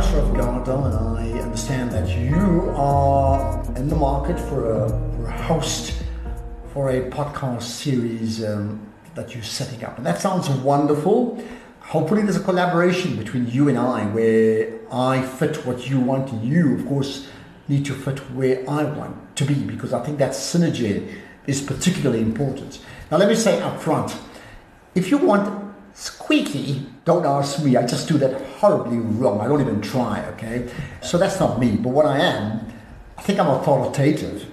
Ashraf Garda, and I understand that you are in the market for a, for a host for a podcast series um, that you're setting up. And that sounds wonderful. Hopefully, there's a collaboration between you and I where I fit what you want, and you, of course, need to fit where I want to be because I think that synergy is particularly important. Now, let me say up front if you want squeaky, don't ask me. I just do that horribly wrong. I don't even try, okay? So that's not me. But what I am, I think I'm authoritative.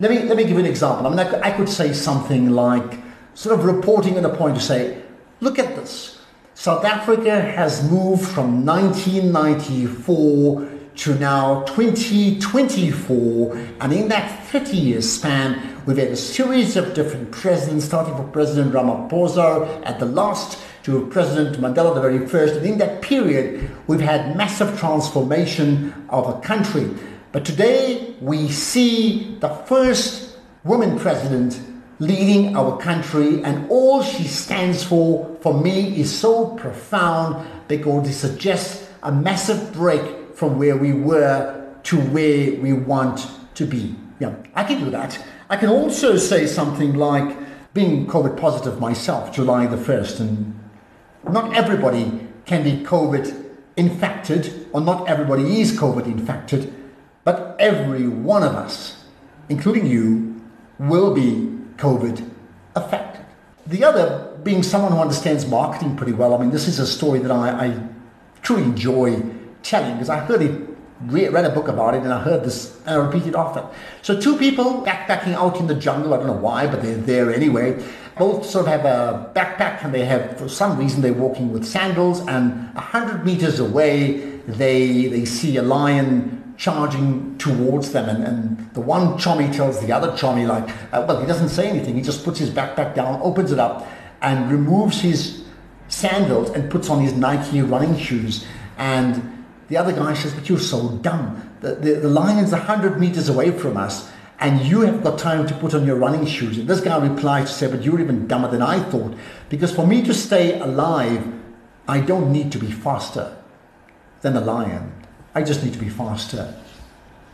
Let me, let me give you an example. I mean, I, I could say something like, sort of reporting on a point to say, look at this. South Africa has moved from 1994 to now 2024, and in that 30 year span, we've had a series of different presidents, starting from President Ramaphosa at the last to President Mandela the very first. And in that period, we've had massive transformation of a country. But today, we see the first woman president leading our country, and all she stands for, for me, is so profound because it suggests a massive break from where we were to where we want to be. Yeah, I can do that. I can also say something like being COVID positive myself, July the 1st, and not everybody can be COVID infected, or not everybody is COVID infected, but every one of us, including you, will be COVID affected. The other, being someone who understands marketing pretty well, I mean, this is a story that I, I truly enjoy telling because I heard it, read a book about it, and I heard this, and I repeat it often. So, two people backpacking out in the jungle, I don't know why, but they're there anyway. Both sort of have a backpack, and they have, for some reason, they're walking with sandals, and 100 meters away, they, they see a lion charging towards them. And, and the one chommy tells the other chommy, like, uh, well, he doesn't say anything. He just puts his backpack down, opens it up, and removes his sandals and puts on his Nike running shoes. And the other guy says, but you're so dumb. The, the, the lion's 100 meters away from us, and you have got time to put on your running shoes. And this guy replies to say, but you're even dumber than I thought. Because for me to stay alive, I don't need to be faster than the lion. I just need to be faster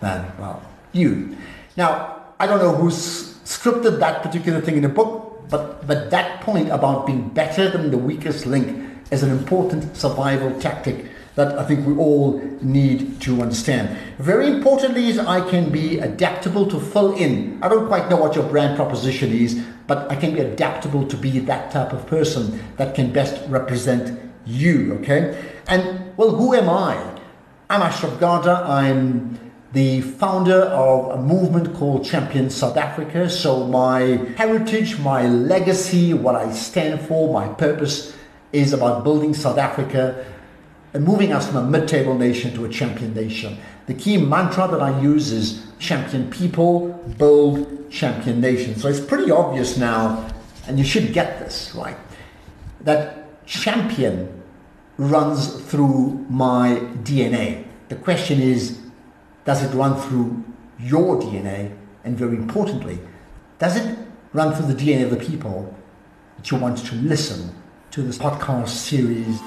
than, well, you. Now, I don't know who's scripted that particular thing in the book, but, but that point about being better than the weakest link is an important survival tactic that I think we all need to understand. Very importantly is I can be adaptable to fill in. I don't quite know what your brand proposition is, but I can be adaptable to be that type of person that can best represent you, okay? And well, who am I? I'm Ashraf Garda. I'm the founder of a movement called Champion South Africa. So my heritage, my legacy, what I stand for, my purpose is about building South Africa and moving us from a mid-table nation to a champion nation. The key mantra that I use is champion people, build champion nation. So it's pretty obvious now, and you should get this, right? That champion runs through my DNA. The question is, does it run through your DNA? And very importantly, does it run through the DNA of the people that you want to listen to this podcast series?